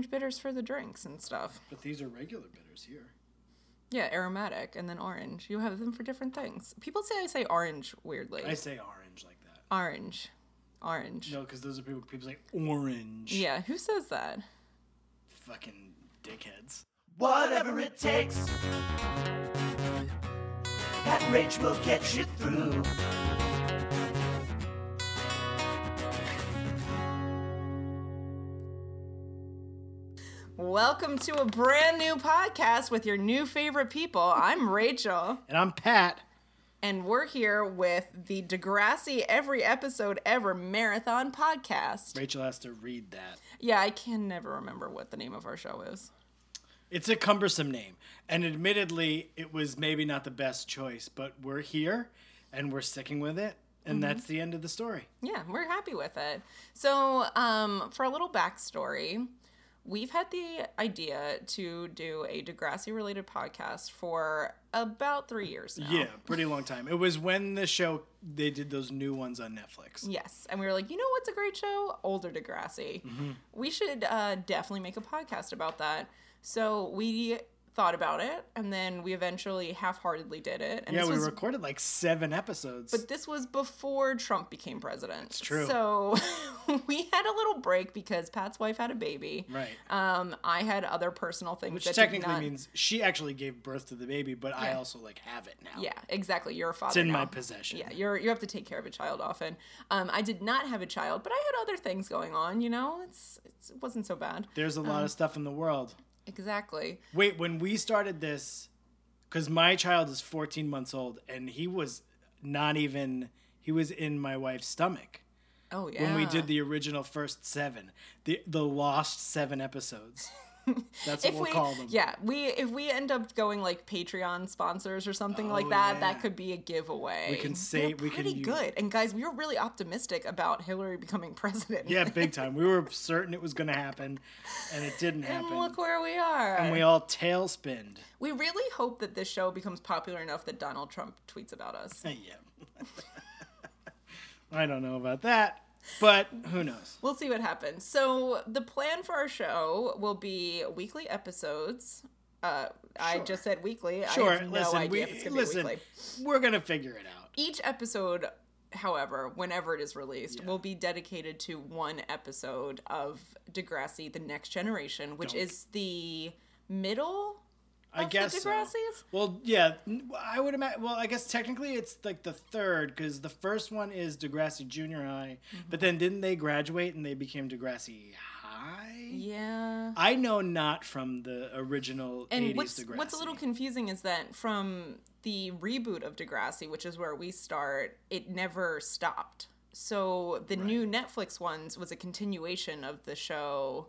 orange bitters for the drinks and stuff. But these are regular bitters here. Yeah, aromatic and then orange. You have them for different things. People say I say orange weirdly. I say orange like that. orange. Orange. No, because those are people. People say orange. Yeah, who says that? Fucking dickheads. Whatever it takes. That rage will get you through. Welcome to a brand new podcast with your new favorite people. I'm Rachel, And I'm Pat. and we're here with the Degrassi Every Episode Ever Marathon podcast. Rachel has to read that. Yeah, I can never remember what the name of our show is. It's a cumbersome name, and admittedly, it was maybe not the best choice, but we're here, and we're sticking with it, and that's the end of the story. Yeah, we're happy with it. So, um, for a little backstory, we've had the idea to do a Degrassi related podcast for about three years now. Yeah, pretty long time. It was when the show they did those new ones on Netflix. Yes, and we were like, you know what's a great show? Older Degrassi. We should uh, definitely make a podcast about that. So we thought about it, and then we eventually half-heartedly did it. And Yeah, we was, recorded like seven episodes. But this was before Trump became president. It's true. So we had a little break because Pat's wife had a baby. right. Um, I had other personal things Which technically not... means she actually gave birth to the baby, but I also like have it now. Yeah, exactly. You're a father. It's in my possession. Yeah, you're you have to take care of a child often. Um, I did not have a child, but I had other things going on. You know, it's, it's it wasn't so bad. There's a Um, lot of stuff in the world. Exactly. Wait, when we started this, because my child is 14 months old, and he was not even, he was in my wife's stomach Oh yeah. when we did the original first seven, the the lost seven episodes. That's what If we'll we, call them. yeah, we if we end up going like Patreon sponsors or something like Oh, that, yeah. that could be a giveaway. We can say- We're we can pretty use- good. And guys, we were really optimistic about Hillary becoming president. Yeah, big time. We were certain it was going to happen, and it didn't happen. and look where we are. and we all tailspinned. we really hope that this show becomes popular enough that Donald Trump tweets about us. Yeah. I don't know about that, but who knows? We'll see what happens. So the plan for our show will be weekly episodes. Uh, I just said weekly. I Sure, have no listen, idea we, if it's gonna listen, be weekly. we're going to figure it out. Each episode, however, whenever it is released, will be dedicated to one episode of Degrassi: The Next Generation, which Don't. is the middle. I guess so. Well, yeah, I would imagine. Well, I guess technically it's like the third because the first one is Degrassi Junior High, Mm-hmm. but then didn't they graduate and they became Degrassi High? Yeah. I know not from the original And 80s what's Degrassi. what's a little confusing is that from the reboot of Degrassi, which is where we start, it never stopped. So the new Netflix ones was a continuation of the show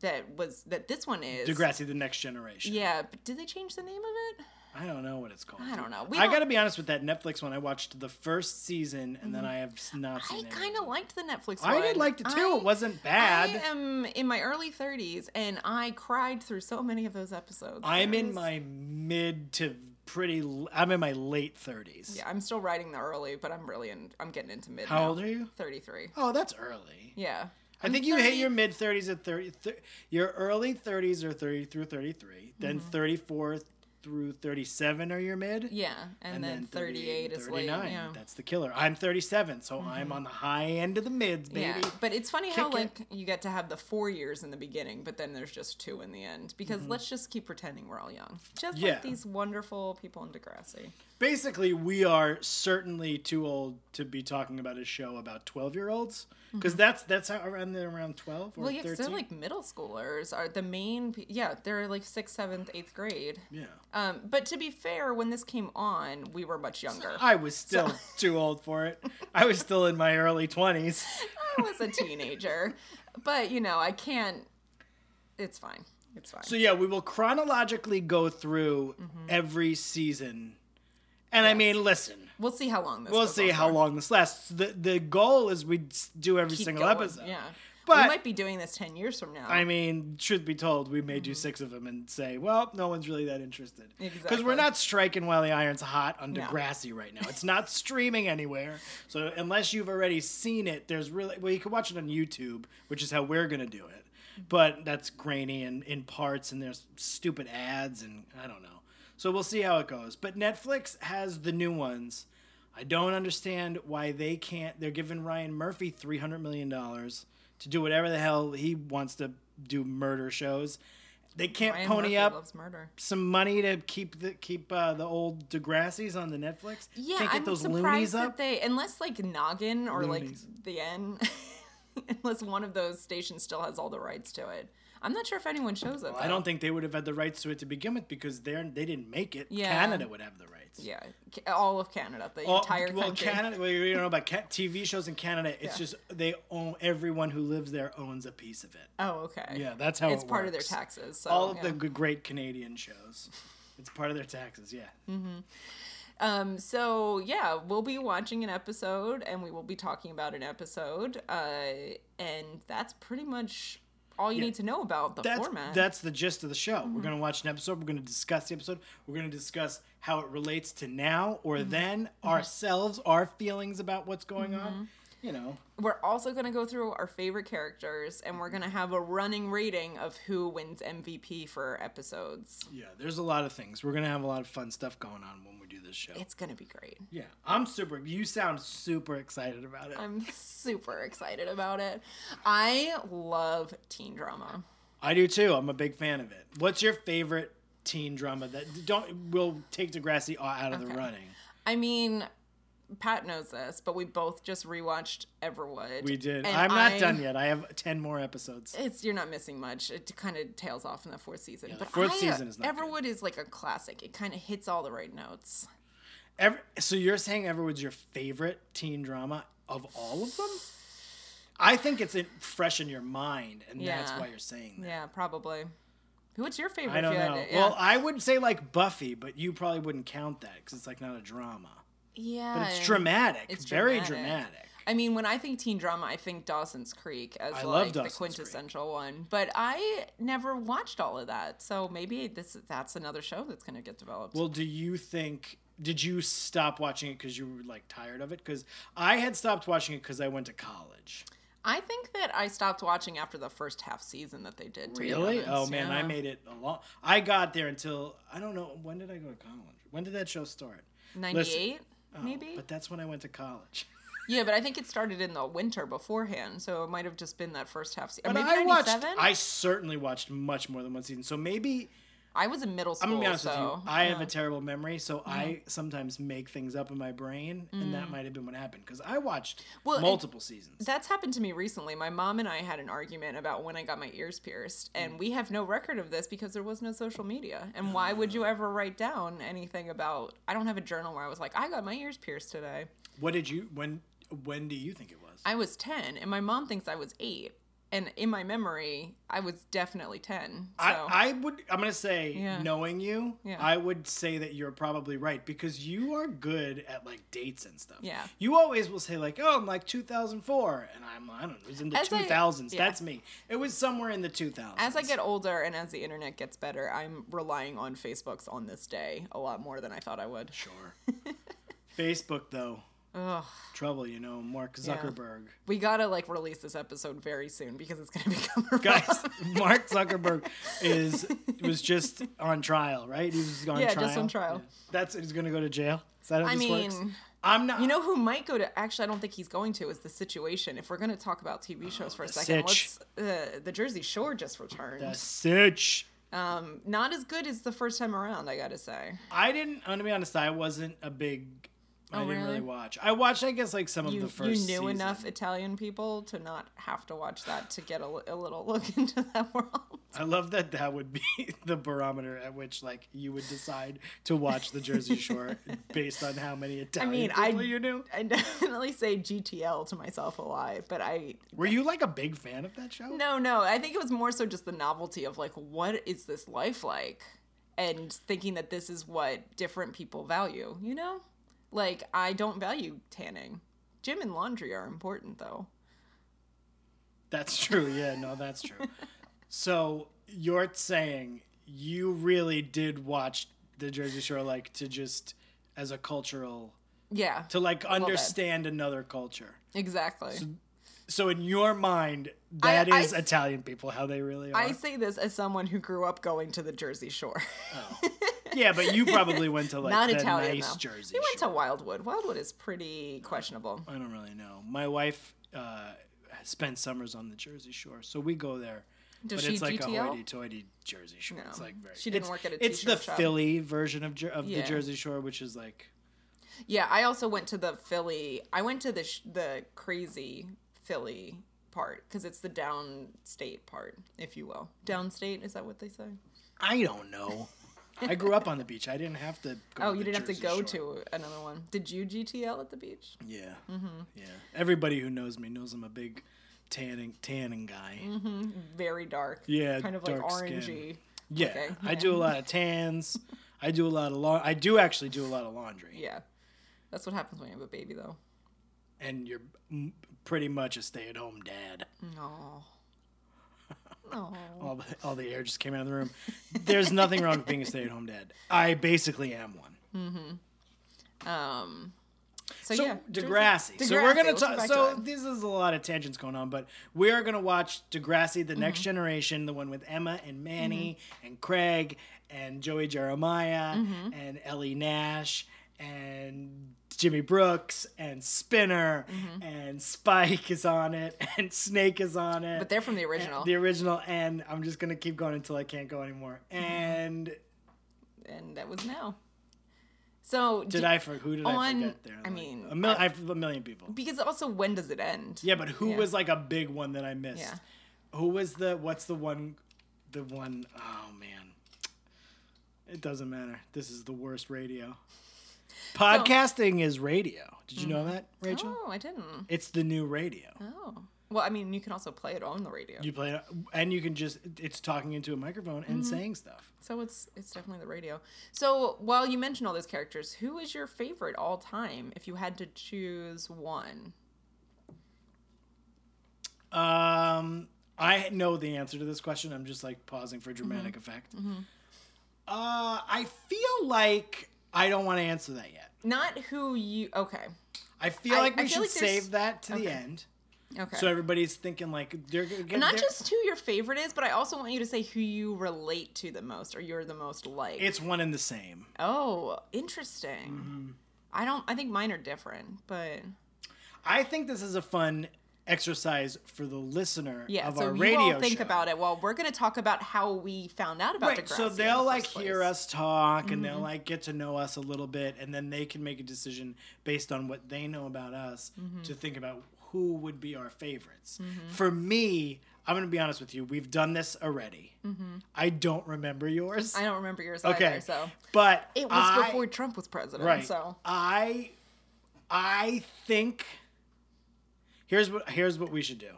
that was that this one is. Degrassi: The Next Generation. Yeah, but did they change the name of it? I don't know what it's called. I don't know. We I don't- got to be honest with that Netflix one. I watched the first season and then I have not Mm-hmm. I seen it. kind of liked the Netflix I one. I did like it too. I- it wasn't bad. I am in my early 30s and I cried through so many of those episodes. I'm There in my mid to pretty. I'm in my late 30s. Yeah, I'm still writing the early, but I'm really in. I'm getting into mid. How now. old are you? 33. Oh, that's early. Yeah. I I'm think you hit your mid 30s at 30, thir- your early 30s are 30 through 33. Then Mm-hmm. 34 through 37 are your mid. Yeah, and, then, 38 is late. 39. Yeah. That's the killer. I'm 37, so I'm on the high end of the mids, baby. Yeah, but it's funny how it. like you get to have the four years in the beginning, but then there's just two in the end. Because let's just keep pretending we're all young, just Mm-hmm. Yeah. like these wonderful people in Degrassi. Basically, we are certainly too old to be talking about a show about 12 because that's that's how around around 12 or Mm-hmm. Well, yeah, 'cause 13. they're like middle schoolers. Are the main? Yeah, they're like sixth, seventh, eighth grade. yeah. Um, but to be fair, when this came on, we were much younger. I was still too old for it. I was still in my early 20s. I was a teenager, but you know, I can't. It's fine. It's fine. So yeah, we will chronologically go through every season. And I mean, listen, we'll see how long this. Lasts We'll see how for. long this lasts. The the goal is we do every Keep single going, episode. Yeah, But- we might be doing this ten years from now. I mean, truth be told, we may do mm-hmm. six of them and say, well, no one's really that interested. Because Exactly. we're not striking while the iron's hot on No. Degrassi right now. It's not streaming anywhere. So unless you've already seen it, there's really, well, you can watch it on YouTube, which is how we're going to do it. Mm-hmm. but that's grainy and in parts, and there's stupid ads, and I don't know. So we'll see how it goes. But Netflix has the new ones. I don't understand why they can't. They're giving Ryan Murphy three hundred million dollars to do whatever the hell he wants to do murder shows. They can't Ryan pony Murphy up some money to keep the keep uh, the old Degrassi's on the Netflix. Yeah, can't get I'm those surprised that up. they, unless like Noggin or Loonies. like the N, unless one of those stations still has all the rights to it. I'm not sure if anyone shows it. I don't think they would have had the rights to it to begin with because they're they didn't make it. Yeah. Canada would have the rights. Yeah, all of Canada, the All- entire well, country. Canada. Well, you don't know about TV shows in Canada. It's Yeah. just they own everyone who lives there owns a piece of it. Oh, okay. Yeah, that's how it's it part of their taxes. So, All of yeah. the great Canadian shows. It's part of their taxes. Yeah. Um, so yeah, we'll be watching an episode and we will be talking about an episode. Uh, and that's pretty much all you Yeah. need to know about the that's format. Mm-hmm. that's the gist of the show. We're gonna watch an episode. We're gonna discuss the episode. We're gonna discuss how it relates to now or Mm-hmm. then ourselves, our feelings about what's going Mm-hmm. on. You know, we're also going to go through our favorite characters and we're going to have a running rating of who wins MVP for episodes. yeah. There's a lot of things. We're gonna have a lot of fun stuff going on when we do this show. It's going to be great. yeah, I'm super. You sound super excited about it. I'm super excited about it. I love teen drama. I do too. I'm a big fan of it. What's your favorite teen drama that don't will take Degrassi out of the running? I mean, Pat knows this, but we both just rewatched Everwood. We did. I'm not I- done yet. I have ten more episodes. It's you're not missing much. It kind of tails off in the fourth season. the but fourth I, season is not good. Everwood is like a classic. It kind of hits all the right notes. Every, so you're saying Everwood's your favorite teen drama of all of them? I think it's in, fresh in your mind, and that's why you're saying that. Yeah, probably. What's your favorite? I don't if you had know. yeah. Well, I would say like Buffy, but you probably wouldn't count that because it's like not a drama. Yeah, But it's dramatic. It's very dramatic. dramatic. I mean, when I think teen drama, I think Dawson's Creek as I like the quintessential one. But I never watched all of that, so maybe this that's another show that's going to get developed. Well, do you think? Did you stop watching it because you were like tired of it? Because I had stopped watching it because I went to college. I think that I stopped watching after the first half season that they did. Really? Oh man, I made it a long. I got there until I don't know when did I go to college. When did that show start? Listen- 98 Oh, maybe. But that's when I went to college. yeah, but I think it started in the winter beforehand, so it might have just been that first half season. But Maybe I watched. I certainly watched much more than one season. So maybe I was in middle school. I'm gonna be honest so, with you. I have yeah. Mm-hmm. a terrible memory, so I sometimes make things up in my brain, and that might have been what happened because I watched Mm. Well, multiple seasons. That's happened to me recently. My mom and I had an argument about when I got my ears pierced, and we have no record of this because there was no social media. And why would you ever write down anything about? I don't have a journal where I was like, I got my ears pierced today. What did you? When? When do you think it was? I was 10, and my mom thinks I was 8. And in my memory, I was definitely 10. So. I, I would I'm gonna say Yeah. knowing you, Yeah. I would say that you're probably right because you are good at like dates and stuff. Yeah. You always will say like, oh, I'm like 2004, and I'm I don't know, it was in the As I- 2000s. yeah. That's me. It was somewhere in the 2000s. as I get older and as the internet gets better, I'm relying on Facebook's on this day a lot more than I thought I would. sure. Facebook though, Ugh. trouble. You know, Mark Zuckerberg. We gotta like release this episode very soon because it's gonna become a Guys, Mark Zuckerberg is was just on trial, right? He was on Yeah, trial. just on trial. Yeah. That's he's gonna go to jail. Is that how I this works? mean, I'm not. You know who might go to? Actually, I don't think he's going to. Is the situation? If we're going to talk about TV shows for a second, sitch. let's. Uh, the Jersey Shore just returned. the sitch. Um, not as good as the first time around. I gotta say. I didn't. I'm gonna be honest. I wasn't a big. I Oh, didn't really really? watch. I watched, I guess, like some of the first. you knew season. enough Italian people to not have to watch that to get a, a little look into that world. I love that that would be the barometer at which like you would decide to watch the Jersey Shore based on how many I Italian mean, I people you knew. I definitely say GTL to myself a lot, but I Were you like a big fan of that show? No, no. I think it was more so just the novelty of like, what is this life like? And thinking that this is what different people value, you know? Like, I don't value tanning. Gym and laundry are important, though. That's true. Yeah, no, that's true. so you're saying you really did watch the Jersey Shore like to just as a cultural Yeah. to like understand another culture. Exactly. So in your mind, I- that is I Italian people how they really are. I say this as someone who grew up going to the Jersey Shore. yeah, but you probably went to like Not the Italian nice though. Jersey. we went Shore. to Wildwood. Wildwood is pretty questionable. I don't really know. My wife uh, spent summers on the Jersey Shore, so we go there. Does but it's like a hoity-toity Jersey Shore. It's like very. She didn't work at a It's the shop. Philly version of Jer- of the Jersey Shore, which is like Yeah, I also went to the Philly. I went to the sh- the crazy Philly part because it's the downstate part, if you will. Downstate is that what they say? I don't know. I grew up on the beach. I didn't have to. Go Oh, to you didn't have to go Shore. to another one. Did you GTL at the beach? Yeah, mm-hmm. yeah. Everybody who knows me knows I'm a big tanning tanning guy. Mm-hmm. Very dark. Yeah, kind of like dark skin. orangey. Yeah, Okay, I do a lot of tans. I do a lot of la- I do actually do a lot of laundry. Yeah, that's what happens when you have a baby, though. And you're m- pretty much a stay-at-home dad. No. No. All the, all the air just came out of the room. There's nothing wrong with being a stay-at-home dad. I basically am one. Um. So, So yeah, Degrassi. Degrassi. So we're gonna go talk. So to this is a lot of tangents going on, but we are gonna watch Degrassi: The Mm-hmm. Next Generation, the one with Emma and Manny and Craig and Joey Jeremiah Mm-hmm. and Ellie Nash and Jimmy Brooks and Spinner Mm-hmm. and Spike is on it and Snake is on it. But they're from the original, the original, and I'm just gonna keep going until I can't go anymore. Mm-hmm. And and that was now. So did I for who did I forget there? I mean, a, mil- I have a million people. Because also, when does it end? Yeah, but who Yeah. was like a big one that I missed? Yeah. Who was the what's the one the one oh man. It doesn't matter. This is the worst radio. Podcasting is radio. Did you know that, Rachel? Oh, I didn't. It's the new radio. Oh. Well, I mean, you can also play it on the radio. You play it and you can just it's talking into a microphone and Mm-hmm. saying stuff. So it's it's definitely the radio. So while you mentioned all those characters, who is your favorite all time if you had to choose one? Um, I know the answer to this question. I'm just like pausing for dramatic Mm-hmm. effect. Uh, I feel like I don't want to answer that yet. Not who you. Okay. I feel I- like we I feel should like there's- save that to the okay. end, Okay. so everybody's thinking like they're gonna get Not they're- just who your favorite is, but I also want you to say who you relate to the most or you're the most like. It's one and the same. oh, interesting. Mm-hmm. I don't. I think mine are different, but I think this is a fun exercise for the listener yeah. of So our you radio all think show. about it. Well, we're going to talk about how we found out about Right, Degrassi. so they'll like first hear place. Mm-hmm. us talk and they'll like get to know us a little bit and then they can make a decision based on what they know about us Mm-hmm. to think about who would be our favorites. For me, I'm going to be honest with you, we've done this already. I don't remember yours. Mm-hmm. I don't remember yours okay. either. So but it was I- before Trump was president. right. So I I think here's what here's what we should do.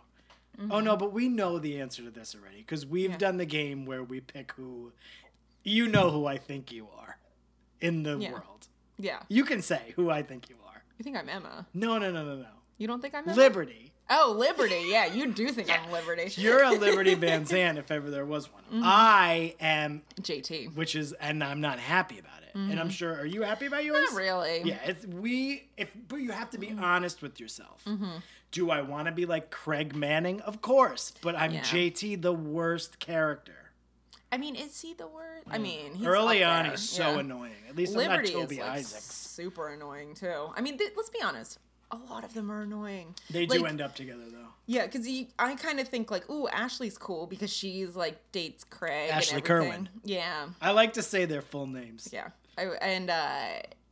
Oh no, but we know the answer to this already because we've Mm-hmm. Yeah. done the game where we pick who. You know who I think you are in the Yeah. world. yeah, You can say who I think you are. you think I'm Emma? No, no, no, no, no. You don't think I'm Emma? Liberty. Oh, Liberty. Yeah, you do think I'm Liberty. You're a Liberty Van Zandt if ever there was one. Mm-hmm. I am, JT. which is, and I'm not happy about it. And I'm sure. Are you happy about yours? Mm-hmm. Not really. Yeah, it's we if but you have to be Mm-hmm. honest with yourself. Do I want to be like Craig Manning? Of course, but I'm Yeah. JT the worst character. I mean, is he the word? I mean, he's Early on there. he's so Yeah. annoying. At least Liberty I'm not Toby is like Isaacs. super annoying too. I mean, th- let's be honest. A lot of them are annoying. They do end up together though. Yeah, because I kind of think like, ooh, Ashley's cool because she's like dates Craig. Ashley. Kerwin. Yeah, I like to say their full names. yeah. I, and uh,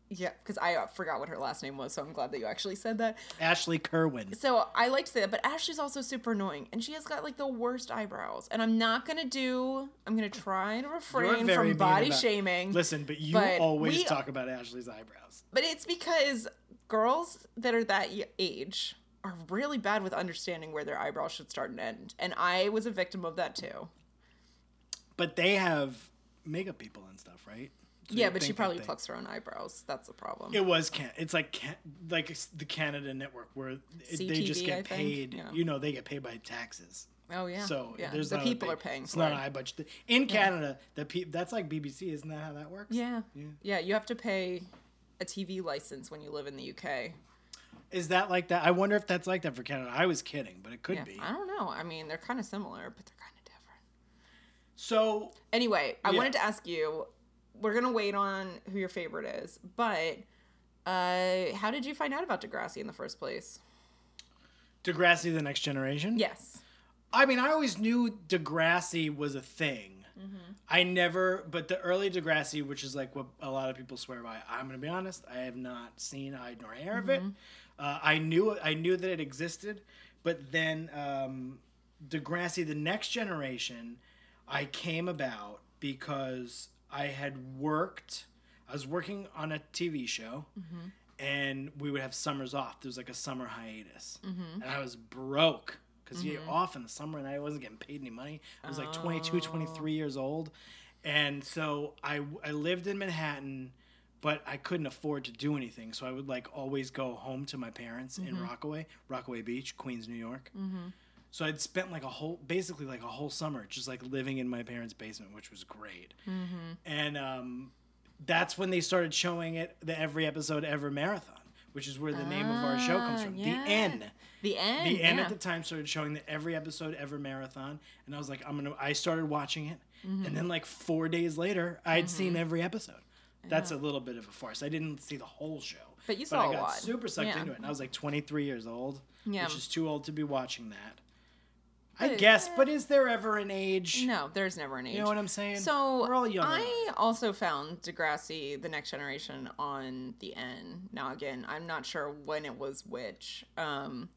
yeah, because I uh, forgot what her last name was, so I'm glad that you actually said that. Ashley Kerwin. So I like to say that, but Ashley's also super annoying, and she has got like the worst eyebrows. And I'm not gonna do. I'm gonna try and refrain from body about- shaming. Listen, but you But always we- talk about Ashley's eyebrows. But it's because girls that are that age are really bad with understanding where their eyebrows should start and end. And I was a victim of that too. But they have makeup people and stuff, right? So yeah, but she probably plucks her own eyebrows. That's the problem. It was can it's like can, like the Canada network where it, they just get I paid. yeah. You know, they get paid by taxes. oh yeah. So yeah. there's the people are paying It's for not it. an eye budget. In Canada, the pe- that's like BBC. Isn't that how that works? yeah. Yeah. yeah. You have to pay a TV license when you live in the UK. Is that like that? I wonder if that's like that for Canada. I was kidding, but it could Yeah, be. I don't know. I mean, they're kind of similar, but they're kind of different. So Anyway, I wanted to ask you. We're gonna wait on who your favorite is, but uh, how did you find out about Degrassi in the first place? Degrassi, the next generation. Yes. I mean, I always knew Degrassi was a thing. I never, but the early Degrassi, which is like what a lot of people swear by, I'm gonna be honest, I have not seen hide nor hair of it. Uh, I knew, I knew that it existed, but then um, Degrassi, the next generation, I came about because I had worked. I was working on a TV show, mm-hmm. and we would have summers off. There was like a summer hiatus, mm-hmm. and I was broke because you're mm-hmm. off in the summer, and I wasn't getting paid any money. I was like 22, 23 years old, and so I I lived in Manhattan, but I couldn't afford to do anything. So I would like always go home to my parents in Rockaway, Rockaway Beach, Queens, New York. So I'd spent like a whole, basically like a whole summer, just like living in my parents' basement, which was great. And um, that's when they started showing it, the every episode ever marathon, which is where the name of our show comes Ah, from. yeah. The N. The N. The N yeah. at the time started showing the every episode ever marathon, and I was like, I'm gonna. I started watching it, Mm-hmm. and then like four days later, I'd seen every episode. That's a little bit of a farce. I didn't see the whole show, But you saw I a got lot. super sucked Yeah. into it. And I was like 23 years old, Yeah. which is too old to be watching that. I But- guess, but is there ever an age? No, there's never an age. You know what I'm saying? So we're all young. I also found Degrassi, The Next Generation, on the N. Now again, I'm not sure when it was which. Um,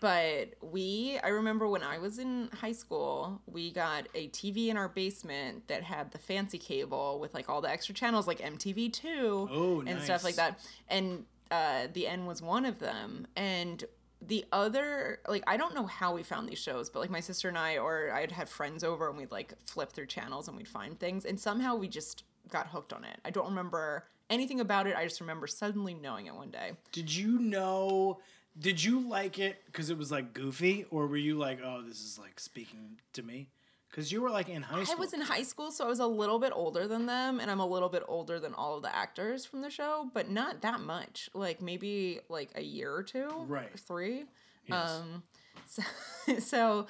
but we, I remember when I was in high school, we got a TV in our basement that had the fancy cable with like all the extra channels, like MTV Two Oh, and stuff like that. And uh, the N was one of them. And the other, like, I don't know how we found these shows, but like my sister and I, or I'd have friends over and we'd like flip through channels and we'd find things. And somehow we just got hooked on it. I don't remember anything about it. I just remember suddenly knowing it one day. Did you know? Did you like it because it was like goofy, or were you like, oh, this is like speaking to me? Because you were like in high school. I was in high school, so I was a little bit older than them, and I'm a little bit older than all of the actors from the show, but not that much. Like maybe like a year or two, Right. Three. Yes. Um, so, so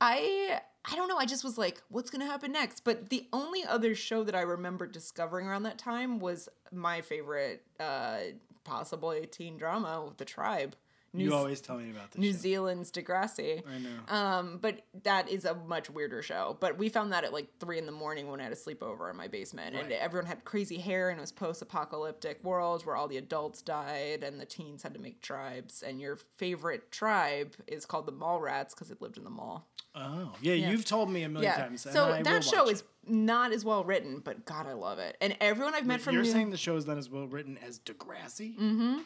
I I don't know. I just was like, what's gonna happen next? But the only other show that I remember discovering around that time was my favorite, uh, possibly teen drama, The Tribe. New, you always tell me about this. New shit. Zealand's Degrassi. I know. Um, but that is a much weirder show. But we found that at like three in the morning when I had a sleepover in my basement, and everyone had crazy hair, and it was post-apocalyptic world where all the adults died and the teens had to make tribes. And your favorite tribe is called the Mall Rats because it lived in the mall. oh, yeah, you've told me a million Yeah. times. So that show is it. not as well written, but God, I love it. And everyone I've met Wait, from You're New- saying the show is not as well written as Degrassi? Mm-hmm.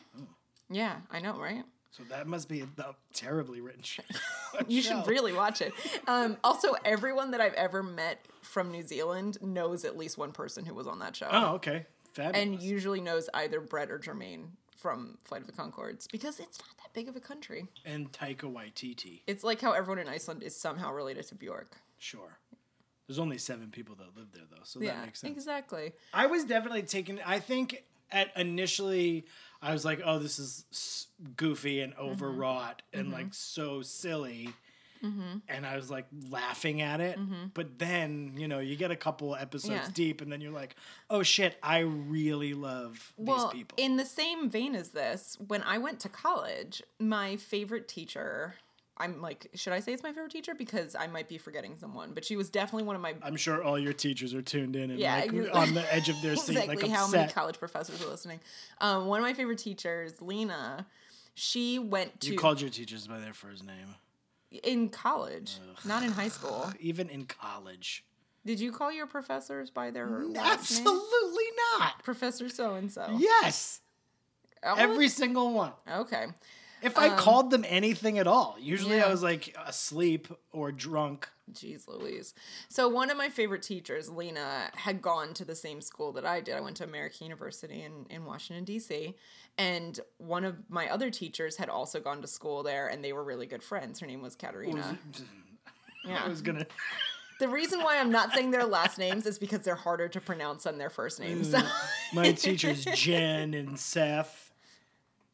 yeah, I know, right? So that must be a, terribly written show. You should really watch it. Um, also, everyone that I've ever met from New Zealand knows at least one person who was on that show. Oh, okay. Fabulous. and usually knows either Bret or Jermaine from Flight of the Conchords because it's not that big of a country. and Taika Waititi. It's like how everyone in Iceland is somehow related to Bjork. Sure. There's only seven people that live there, though, so that yeah, makes sense. exactly. I was definitely taken. I think at initially I was like, "Oh, this is goofy and Mm-hmm. overwrought and like so silly," Mm-hmm. and I was like laughing at it. But then you know you get a couple episodes Yeah. deep, and then you're like, "Oh shit, I really love Well, these people." in the same vein as this, when I went to college, my favorite teacher. I'm like, should I say it's my favorite teacher? Because I might be forgetting someone, but she was definitely one of my I'm sure all your teachers are tuned in and Yeah, like you- on the edge of their seat, exactly like how many college professors are listening. Um, one of my favorite teachers, Lena, she went to you called your teachers by their first name, in college, not in high school. even in college. Did you call your professors by their last name? Absolutely not. Professor so and so. Yes, every single one. Okay. If I um, called them anything at all, usually I was like asleep or drunk. Jeez Louise. So one of my favorite teachers, Lena, had gone to the same school that I did. I went to American University in, in Washington, D.C. And one of my other teachers had also gone to school there and they were really good friends. Her name was Katerina. Yeah. I was gonna. The reason why I'm not saying their last names is because they're harder to pronounce than their first names. My teachers Jen and Seth.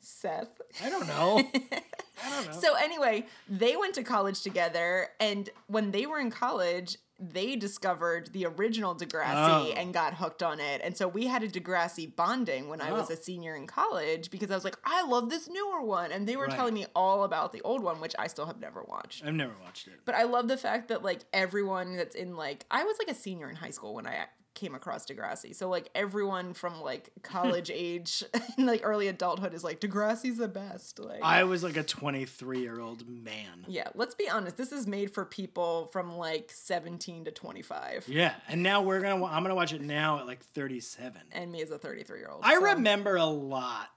Seth. I don't know. I don't know. So anyway, they went to college together, and when they were in college, they discovered the original Degrassi Oh. and got hooked on it. And so we had a Degrassi bonding when I was Oh. a senior in college because I was like, I love this newer one, and they were Right. telling me all about the old one, which I still have never watched. I've never watched it. But I love the fact that like everyone that's in like I was like a senior in high school when I came across Degrassi. So like everyone from like college age and like early adulthood is like Degrassi's the best. Like I was like a 23 year old man. yeah, let's be honest. This is made for people from like 17 to 25. Yeah, and now we're gonna. I'm gonna watch it now at like 37. And me as a 33 year old. I remember a lot,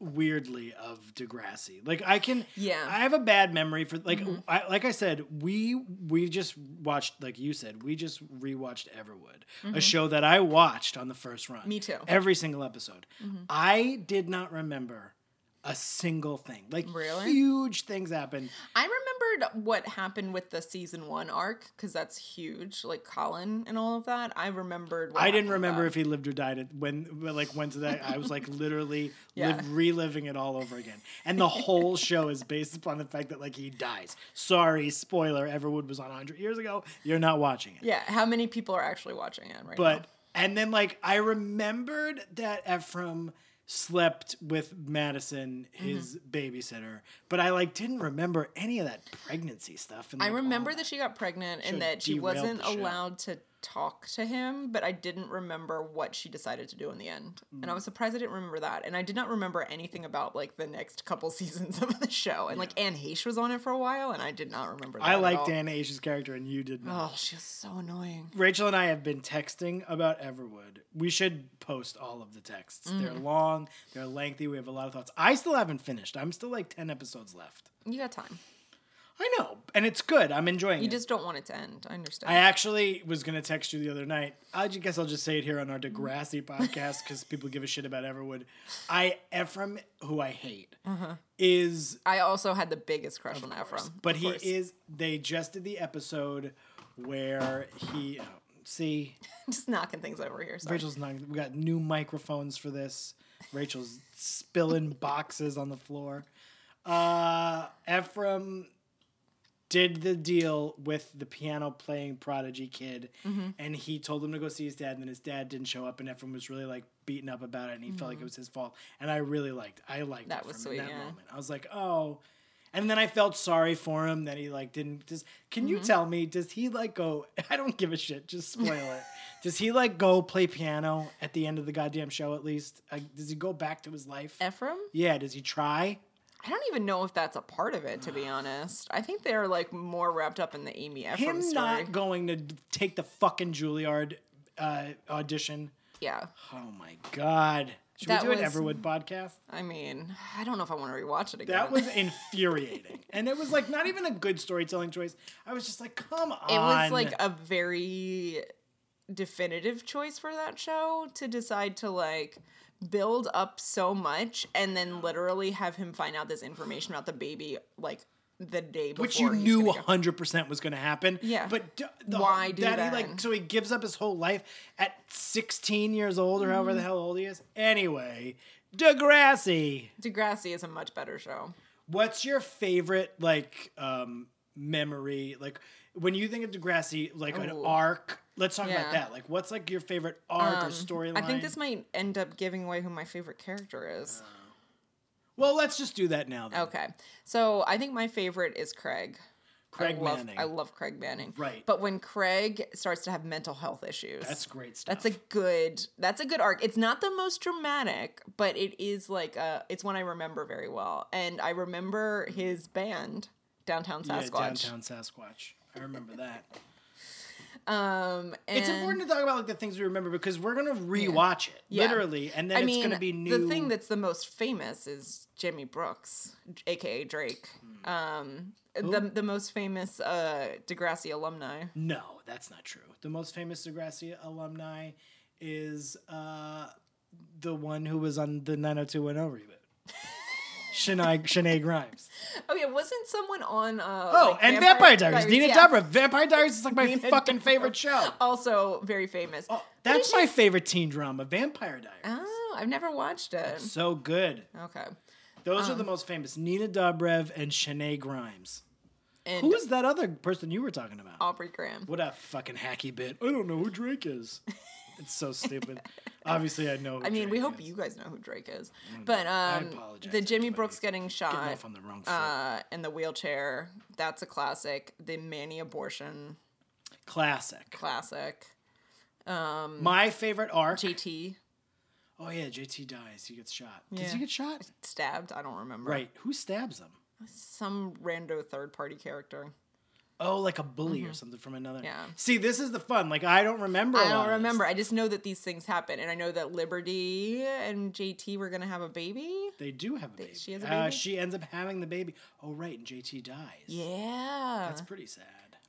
weirdly, of Degrassi. Like I can. Yeah. Mm-hmm. I have a bad memory for like. I, like I said, we we just watched like you said. We just rewatched Everwood, a show that I watched on the first run. Mm-hmm. Me too. Mm-hmm. Every single episode. I did not remember a single thing. Like Really? huge things happen. I remembered what happened with the season one arc because that's huge, like Colin and all of that. I remembered. What I didn't remember if he lived or died at- when, when, like, went to that. I was like literally Yeah. live, reliving it all over again. And the whole show is based upon the fact that like he dies. Sorry, spoiler. Everwood was on 100 years ago. You're not watching it. Yeah, how many people are actually watching it right But now? and then like I remembered that Ephraim slept with Madison, his Mm-hmm. babysitter, but I like didn't remember any of that pregnancy stuff. And, I like, all remember that. that she got pregnant and that she wasn't allowed to talk to him, but I didn't remember what she decided to do in the end. And I Mm. was surprised I didn't remember that. And I did not remember anything about like the next couple seasons of the show. And like Anne Heche was on it for a while, and I did not remember that. I liked. Anne Heche's character, and you did not. Oh, she was so annoying. Rachel and I have been texting about Everwood. We should post all of the texts. They're Mm. long, they're lengthy. We have a lot of thoughts. I still haven't finished. I'm still like 10 episodes left. You got time. I know, and it's good. I'm enjoying You it. You just don't want it to end. I understand. I actually was going to text you the other night. I guess I'll just say it here on our Mm-hmm. Degrassi podcast because people give a shit about Everwood. I, Ephraim, who I hate, Uh-huh. is, I also had the biggest crush on Ephraim. but he course. is, they just did the episode where he, oh, see, just knocking things over here. Sorry. Rachel's not. We got new microphones for this. Rachel's spilling boxes on the floor. Uh, Ephraim did the deal with the piano playing prodigy kid, Mm-hmm. and he told him to go see his dad, and then his dad didn't show up, and Ephraim was really like beaten up about it, and he felt like it was his fault. And I really liked. I liked Mm-hmm. That was sweet, that yeah. moment. I was like, oh. And then I felt sorry for him that he like didn't. Does can Mm-hmm. you tell me? Does he like go? I don't give a shit. Just spoil it. Does he like go play piano at the end of the goddamn show? At least, like, does he go back to his life? Ephraim? yeah. Does he try? I don't even know if that's a part of it, to be honest. I think they're like more wrapped up in the Amy Ephraim Him story. not going to take the fucking Juilliard uh, audition. yeah. Oh my god. Should That we do an Everwood podcast? I mean, I don't know if I want to rewatch it again. That was infuriating. and it was like not even a good storytelling choice. I was just like, come on. it was like a very definitive choice for that show to decide to like build up so much and then literally have him find out this information about the baby like the day before which you knew gonna go. 100% was going to happen. Yeah. But d- the, Why do that? He that? like so he gives up his whole life at 16 years old or however Mm-hmm. the hell old he is. Anyway, Degrassi. Degrassi is a much better show. What's your favorite like um memory like when you think of Degrassi like an arc? Let's talk about that. Like what's like your favorite arc or Um, storyline? I think this might end up giving away who my favorite character is. Well, let's just do that now then. Okay. So I think my favorite is Craig. Craig I love, Manning. I love Craig Manning. Right. But when Craig starts to have mental health issues. That's great stuff. That's a good that's a good arc. It's not the most dramatic, but it is like a it's one I remember very well. And I remember his band, Downtown yeah, Sasquatch. downtown Sasquatch. I remember that. Um and It's important to talk about like the things we remember because we're gonna rewatch it Yeah. literally, and then I it's mean, gonna be new. the thing that's the most famous is Jimmy Brooks, aka Drake. Hmm. Um, the the most famous uh, Degrassi alumni. no, that's not true. The most famous Degrassi alumni is uh, the one who was on the 90210 reboot. Shenae, Shenae Grimes. Oh yeah, wasn't someone on? Uh, Oh, like, and Vampire, Diaries. Nina yeah. Dobrev. Vampire Diaries is like my Nina fucking favorite show. Also very famous. Oh, that's my favorite teen drama, Vampire Diaries. Oh, I've never watched it. So good. Okay. Those are the most famous. Nina Dobrev and Shenae Grimes. And Who is that other person you were talking about? Aubrey Graham. What a fucking hacky bit. I don't know who Drake is. it's so stupid. Obviously, I know. I mean, we hope is. you guys know who Drake is. But um, the Jimmy. Brooks getting Getting shot off on the wrong foot. uh, in the wheelchair, that's a classic. The Manny abortion, Classic. classic. My favorite arc. JT oh yeah, JT dies. He gets shot. Does he get shot? stabbed. I don't remember. Right. Who stabs him? Some rando third party character. Oh, like a bully or something from another. Mm-hmm. Yeah. See, this is the fun. Like I don't remember. I I don't remember. I just know that these things happen, and I know that Liberty and JT were gonna have a baby. They do have a baby. she has a Uh, baby? she ends up having the baby. Oh right, and JT dies. Yeah. That's pretty sad.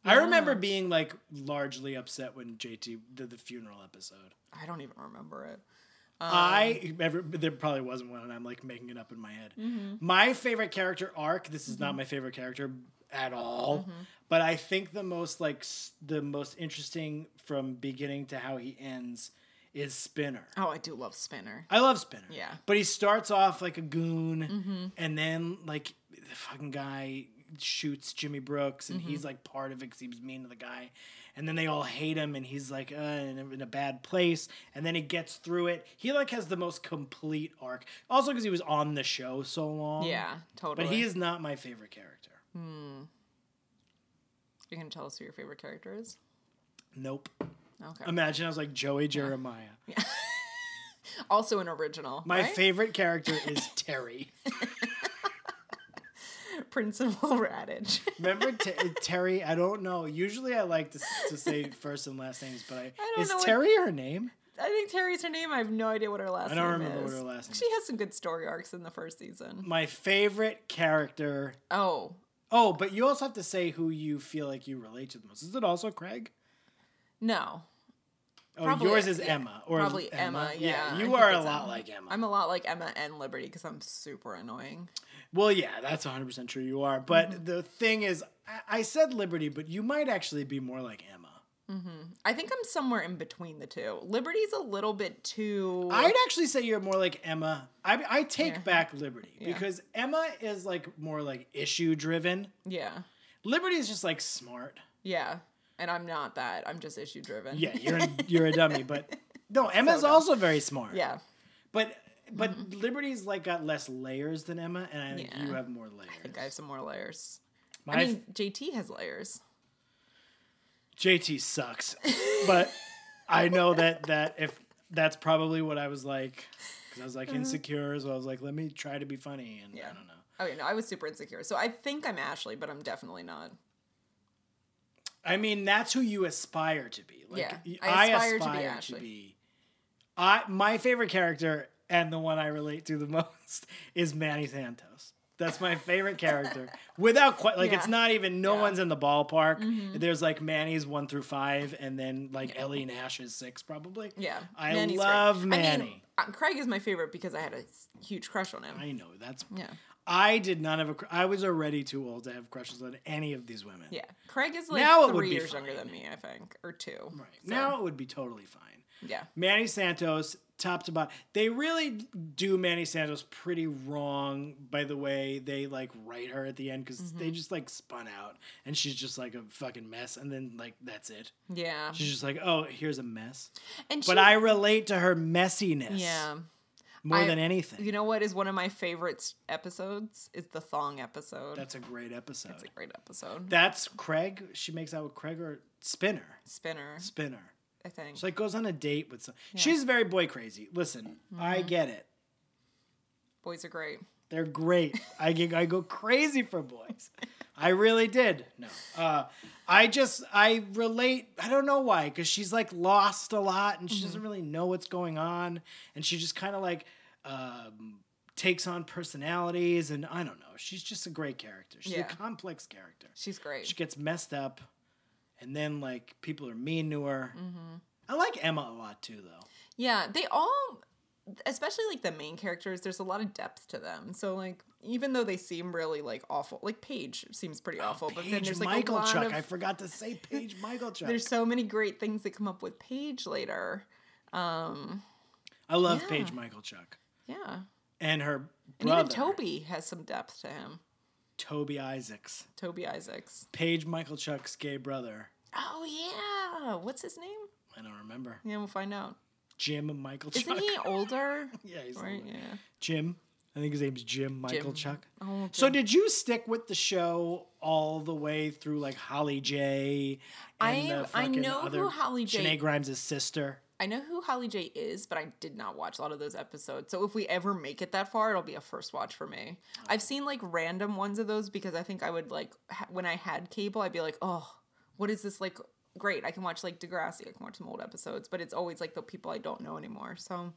I remember being like largely upset when JT did the funeral episode. I don't even remember it. Um, I ever, there probably wasn't one, and I'm like making it up in my head. Mm-hmm. My favorite character arc. This is not my favorite character at all, Mm-hmm. But I think the most like s- the most interesting from beginning to how he ends is Spinner. Oh, I do love Spinner. I love Spinner. Yeah. But he starts off like a goon, mm-hmm. and then like the fucking guy shoots Jimmy Brooks, and he's mm-hmm. like part of it because he was mean to the guy. And then they all hate him, and he's like uh, in, a, in a bad place. And then he gets through it. He like has the most complete arc. Also because he was on the show so long. Yeah, totally. But he is not my favorite character. Hmm. You can tell us who your favorite character is. Nope. Okay. Imagine I was like Joey Jeremiah. Yeah. also an original. My right? favorite character is Terry. Principal Raditch. Remember T- Terry? I don't know. Usually I like to, to say first and last names, but I, don't is know what- Terry her name? I think Terry's her name. I have no idea what her last I name don't remember is. what her last name She has some good story arcs in the first season. My favorite character. Oh, Oh, but you also have to say who you feel like you relate to the most. Is it also Craig? no. Oh, Probably- yours is yeah, Emma. Or Probably Emma. Yeah. I you think are a lot Emma. like Emma. I'm a lot like Emma and Liberty because I'm super annoying. well, yeah, that's 100% true. You are. But Mm-hmm. the thing is, I, I said Liberty, but you might actually be more like Emma. Mm-hmm. I think I'm somewhere in between the two. Liberty's a little bit too. I'd actually say you're more like Emma. I, I take Yeah. back Liberty Yeah. because Emma is like more like issue driven. yeah. Liberty is just like smart. Yeah. And I'm not that. I'm just issue driven. Yeah, you're you're a dummy, but no, Emma's dumb. also very smart. Yeah. but but mm-hmm. Liberty's like got less layers than Emma, and I think Yeah. you have more layers. I think I have some more layers. My I mean, JT has layers. JT sucks, but I know that that if that's probably what I was like, because I was like insecure, so I was like, let me try to be funny, and Uh-huh. Yeah. I don't know. Oh, yeah, no, I was super insecure. So I think I'm Ashley, but I'm definitely not. I mean, that's who you aspire to be. Like, Yeah, I I aspire aspire, to be to be. I my favorite character and the one I relate to the most is Manny Santos. That's my favorite character. Without quite like it's not even no Yeah. Mm-hmm. one's in the ballpark. There's like Manny's one through five, and then like Ellie Nash is six probably. Yeah. I Manny's great. love I mean, Manny. uh, Craig is my favorite because I had a huge crush on him. I know that's. Yeah. I did not have a. I was already too old to have crushes on any of these women. Yeah. Craig is like Now it would three years younger than me, I think, or two. Right. So, Now it would be totally fine. Yeah. Manny Santos, top to bottom. They really do Manny Santos pretty wrong by the way they like write her at the end because Mm-hmm. they just like spun out and she's just like a fucking mess and then like that's it. Yeah. She's just like, oh, here's a mess. And But she- I relate to her messiness Yeah. more I- than anything. You know what is one of my favorite episodes? Is the thong episode. That's a great episode. It's a great episode. That's Craig. She makes out with Craig or Spinner. Spinner, Spinner. I think. She like goes on a date with some. She's very boy crazy. Listen, Mm-hmm. I get it. Boys are great. They're great. I get, I go crazy for boys. I really did. No. Uh, I just I relate. I don't know why because she's like lost a lot and she Mm-hmm. doesn't really know what's going on and she just kind of like um, takes on personalities and I don't know. She's just a great character. She's Yeah. a complex character. She's great. She gets messed up, and then like people are mean to her. Mm-hmm. I like Emma a lot too, though. Yeah, they all, especially like the main characters, there's a lot of depth to them. So like, even though they seem really like awful, like Paige seems pretty awful, but then there's like Michael a lot Chuck. of I forgot to say Paige Michalchuk. there's so many great things that come up with Paige later. Um, I love Yeah. Paige Michalchuk. Yeah, and her And brother even Toby has some depth to him. Toby Isaacs, Toby Isaacs. Paige Michalchuk's gay brother. Oh yeah. What's his name? I don't remember. Yeah, we'll find out. Jim Michalchuk. Isn't he older? Yeah, he's right. older. Yeah. Jim. I think his name's Jim Michael Jim. Chuck. Oh, So did you stick with the show all the way through like Holly J? I- I know who Holly J- Shenae Grimes' sister. I know who Holly J is, but I did not watch a lot of those episodes. So if we ever make it that far, it'll be a first watch for me. I've seen like random ones of those because I think I would like ha- when I had cable, I'd be like, oh, what is this like? Great, I can watch like Degrassi. I can watch some old episodes, but it's always like the people I don't know anymore. So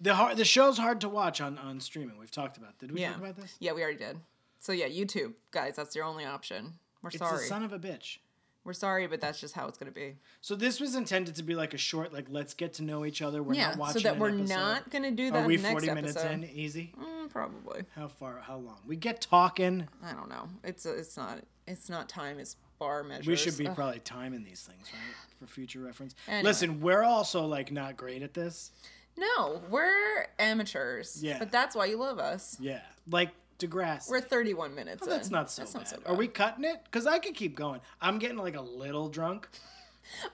The hard, the show's hard to watch on, on streaming. We've talked about. Did we yeah, talk about this? yeah, we already did. So yeah, YouTube guys, that's your only option. We're It's sorry. son of a bitch. We're sorry, but that's just how it's gonna be. So this was intended to be like a short, like let's get to know each other. We're yeah, not watching. so that we're episode. not gonna do that Are we forty minutes episode. in? Easy. Mm, probably. How far? How long? We get talking. I don't know. It's it's not it's not time. It's bar measures. We should be Ugh. probably timing these things, right? For future reference. Anyway. Listen, we're also like not great at this. No, we're amateurs. Yeah. But that's why you love us. Yeah. Like Degrassi. We're 31 minutes. Oh, that's not so That's bad. not so Are we cutting it? Because I could keep going. I'm getting like a little drunk.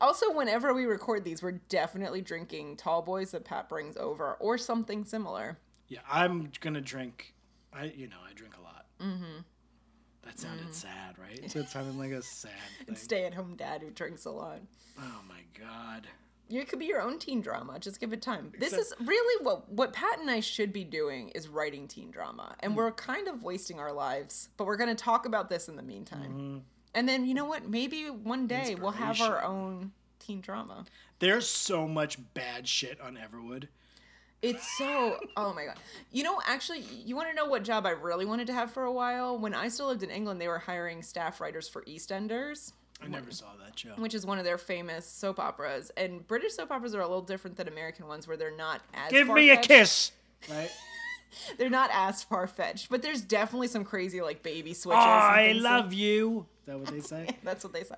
Also, whenever we record these, we're definitely drinking tall boys that Pat brings over or something similar. Yeah, I'm gonna drink. I, you know, I drink a lot. Mm-hmm. That sounded mm. sad, right? So That sounded like a sad thing. Stay at home dad who drinks a lot. Oh my god. You could be your own teen drama. Just give it time. This is really what what Pat and I should be doing is writing teen drama, and hmm. we're kind of wasting our lives. But we're going to talk about this in the meantime, mm-hmm. and then you know what? Maybe one day we'll have our own teen drama. There's so much bad shit on Everwood. It's so oh my god. You know, actually, you want to know what job I really wanted to have for a while? When I still lived in England, they were hiring staff writers for EastEnders. I never saw that show. Which is one of their famous soap operas, and British soap operas are a little different than American ones, where they're not as Give me a kiss. Right? they're not as far fetched, but there's definitely some crazy like baby switches. and I things love you. Is that what they say? like- That's what they say.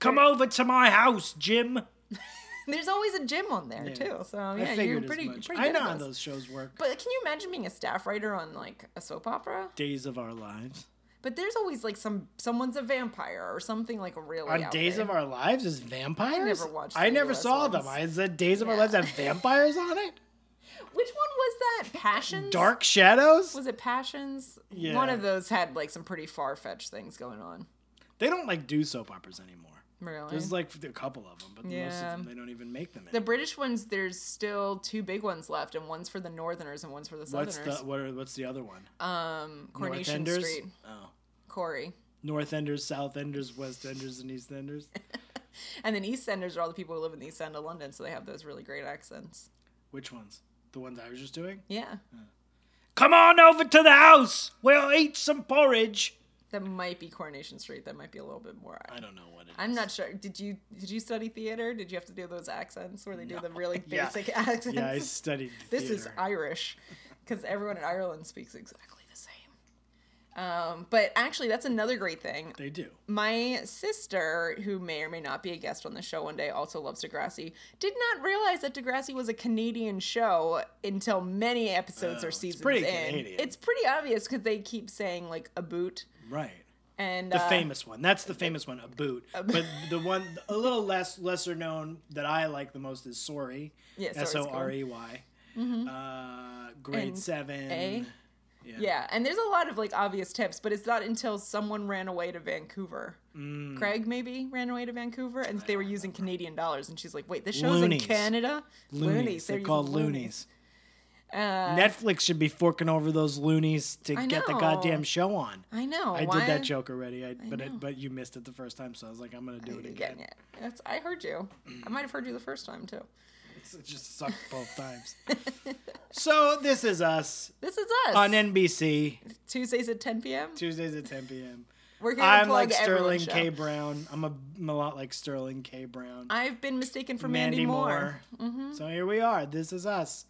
Come over to my house, Jim. There's always a Jim on there too, so yeah, you're pretty, pretty I good know at how those. shows work. But can you imagine being a staff writer on like a soap opera? Days of Our Lives. But there's always like some someone's a vampire or something like a really On Days there. of Our Lives is vampires? I never watched I never US saw ones. them. I said Days of Our Lives have vampires on it? Which one was that? Passions. Dark Shadows? Was it Passions? Yeah. One of those had like some pretty far fetched things going on. They don't like do soap operas anymore. Really. There's like a couple of them, but most of them they don't even make them. Anymore. the British ones, there's still two big ones left, and one's for the Northerners and one's for the What's Southerners. the what are, what's the other one? um, Coronation Northenders? Street, Oh. Corrie, North Enders, South Enders, West Enders, and East Enders. and then East Enders are all the people who live in the East End of London, so they have those really great accents. Which ones? The ones I was just doing? Yeah, Come on over to the house. We'll eat some porridge. That might be Coronation Street. That might be a little bit more. I don't know what it is. I'm not sure. Did you did you study theater? Did you have to do those accents where they do the No. really Yeah. basic accents? Yeah, I studied this is. Irish because everyone in Ireland speaks exactly the same. Um, but actually, that's another great thing. They do. My sister, who may or may not be a guest on the show one day, also loves Degrassi. Did not realize that Degrassi was a Canadian show until many episodes Oh, or it's seasons pretty in. Canadian. It's pretty obvious because they keep saying like a boot Right. and The uh, famous one. That's the famous one, a boot. But the one a little less lesser known that I like the most is Sorry. Yeah, Sorry's S. O R E Y. Uh, grade And seven. A? Yeah. Yeah, and there's a lot of like obvious tips, but it's not until someone ran away to Vancouver. Mm. Craig maybe ran away to Vancouver, and they were using Canadian dollars, and she's like, "Wait, this show's Loonies. in Canada? Loonies. They're using called loonies. Uh, Netflix should be forking over those loonies to I get the goddamn show on. I know. I why- did that joke already, I, but it, but you missed it the first time, so I was like, I'm gonna do it Again, again. That's, I heard you. I might have heard you the first time too. It just sucked both times. so this is us This is us on NBC Tuesdays at 10 p.m. Tuesdays at 10 p.m. We're gonna I'm plug like Sterling K. Brown. I'm a, I'm a lot like Sterling K. Brown. I've been mistaken for Mandy, Moore. So here we are. This is us.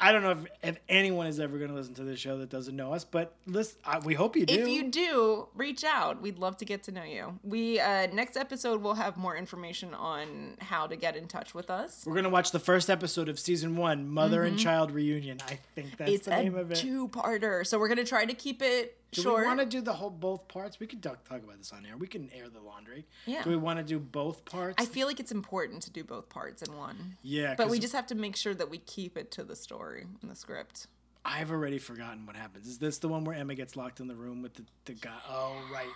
I don't know if, if anyone is ever going to listen to this show that doesn't know us, but listen, I, we hope you do. If you do, reach out. We'd love to get to know you. We uh, next episode we'll have more information on how to get in touch with us. We're gonna watch the first episode of season one, Mother and Child Reunion. I think that's Mm-hmm. it's the name of it. two-parter, so we're gonna try to keep it do short. we want to do the whole both parts? We could talk, talk about this on air. We can air the laundry. Yeah. Do we want to do both parts? I feel like it's important to do both parts in one. yeah, But we just have to make sure that we keep it to the story and the script. I've already forgotten what happens. Is this the one where Emma gets locked in the room with the, the guy? Oh, right.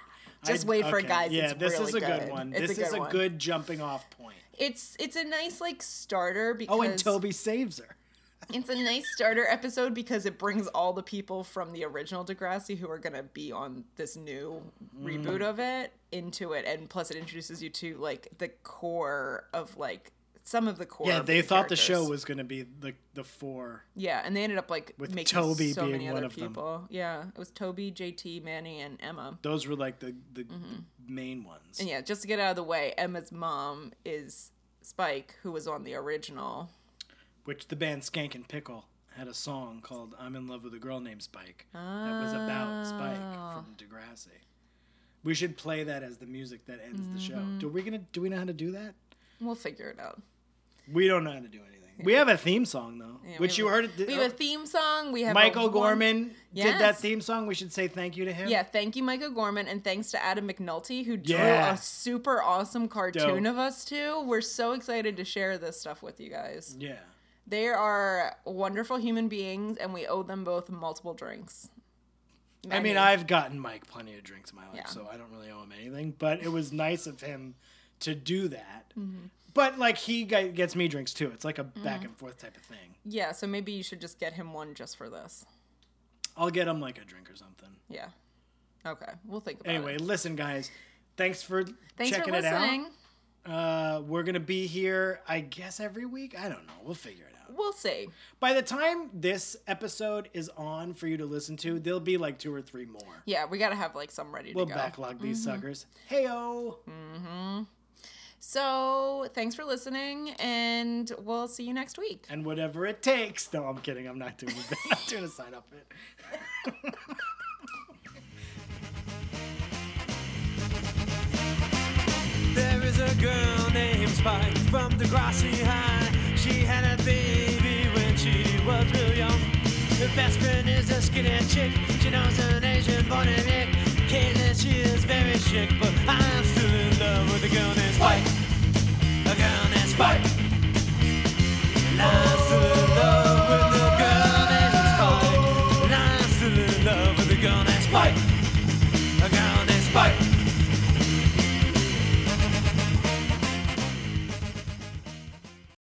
Just I- wait for okay. guys. Yeah, It's this is a good good. one. It's a this good is a one. good jumping off point. It's it's a nice like starter because Oh, and Toby saves her. It's a nice starter episode because it brings all the people from the original Degrassi who are going to be on this new reboot Mm. of it into it. And plus, it introduces you to like the core of like some of the core. Yeah, they the thought the show was going to be the the four. Yeah, and they ended up like With making Toby so being many one other of them. people. Yeah, it was Toby, JT, Manny, and Emma. Those were like the the, the main ones. Mm-hmm. And yeah, just to get out of the way, Emma's mom is Spike, who was on the original. Which the band Skankin' Pickle had a song called "I'm in Love with a Girl Named Spike" that was about Spike Oh. from Degrassi. We should play that as the music that ends the show. Mm-hmm. Do we gonna do we know how to do that? We'll figure it out. We don't know how to do anything. We have a theme song though, Yeah, which you have- heard. It, We have a theme song. We have Michael Gorman did that theme song. We should say thank you to him. Yeah, thank you, Michael Gorman, and thanks to Adam McNulty who drew Yeah. a super awesome cartoon Dope. of us too. We're so excited to share this stuff with you guys. Yeah. They are wonderful human beings, and we owe them both multiple drinks. I mean, I've gotten Mike plenty of drinks in my life, Yeah. so I don't really owe him anything. But it was nice of him to do that. Mm-hmm. But like he gets me drinks too. It's like a back Mm-hmm. and forth type of thing. yeah, so maybe you should just get him one just for this. I'll get him like a drink or something. Yeah. Okay, we'll think about Anyway, it. Anyway, listen, guys. Thanks for Thanks checking for it out. Uh, we're gonna be here, I guess, every week. I don't know. We'll figure it out. We'll see. By the time this episode is on for you to listen to, there'll be like two or three more. Yeah, we gotta have like some ready We'll to go. We'll backlog these Mm-hmm. suckers. Heyo. So thanks for listening, and we'll see you next week. and whatever it takes. No, I'm kidding. I'm not doing. I'm not doing a sign up bit. There is a girl named Spike from Degrassi High. She had a baby when she was real young. Her best friend is a skinny chick. She knows an Asian born in Nick. Caitlin, she is very chic, but I'm still in love with a girl named Spike. A girl named Spike. Love.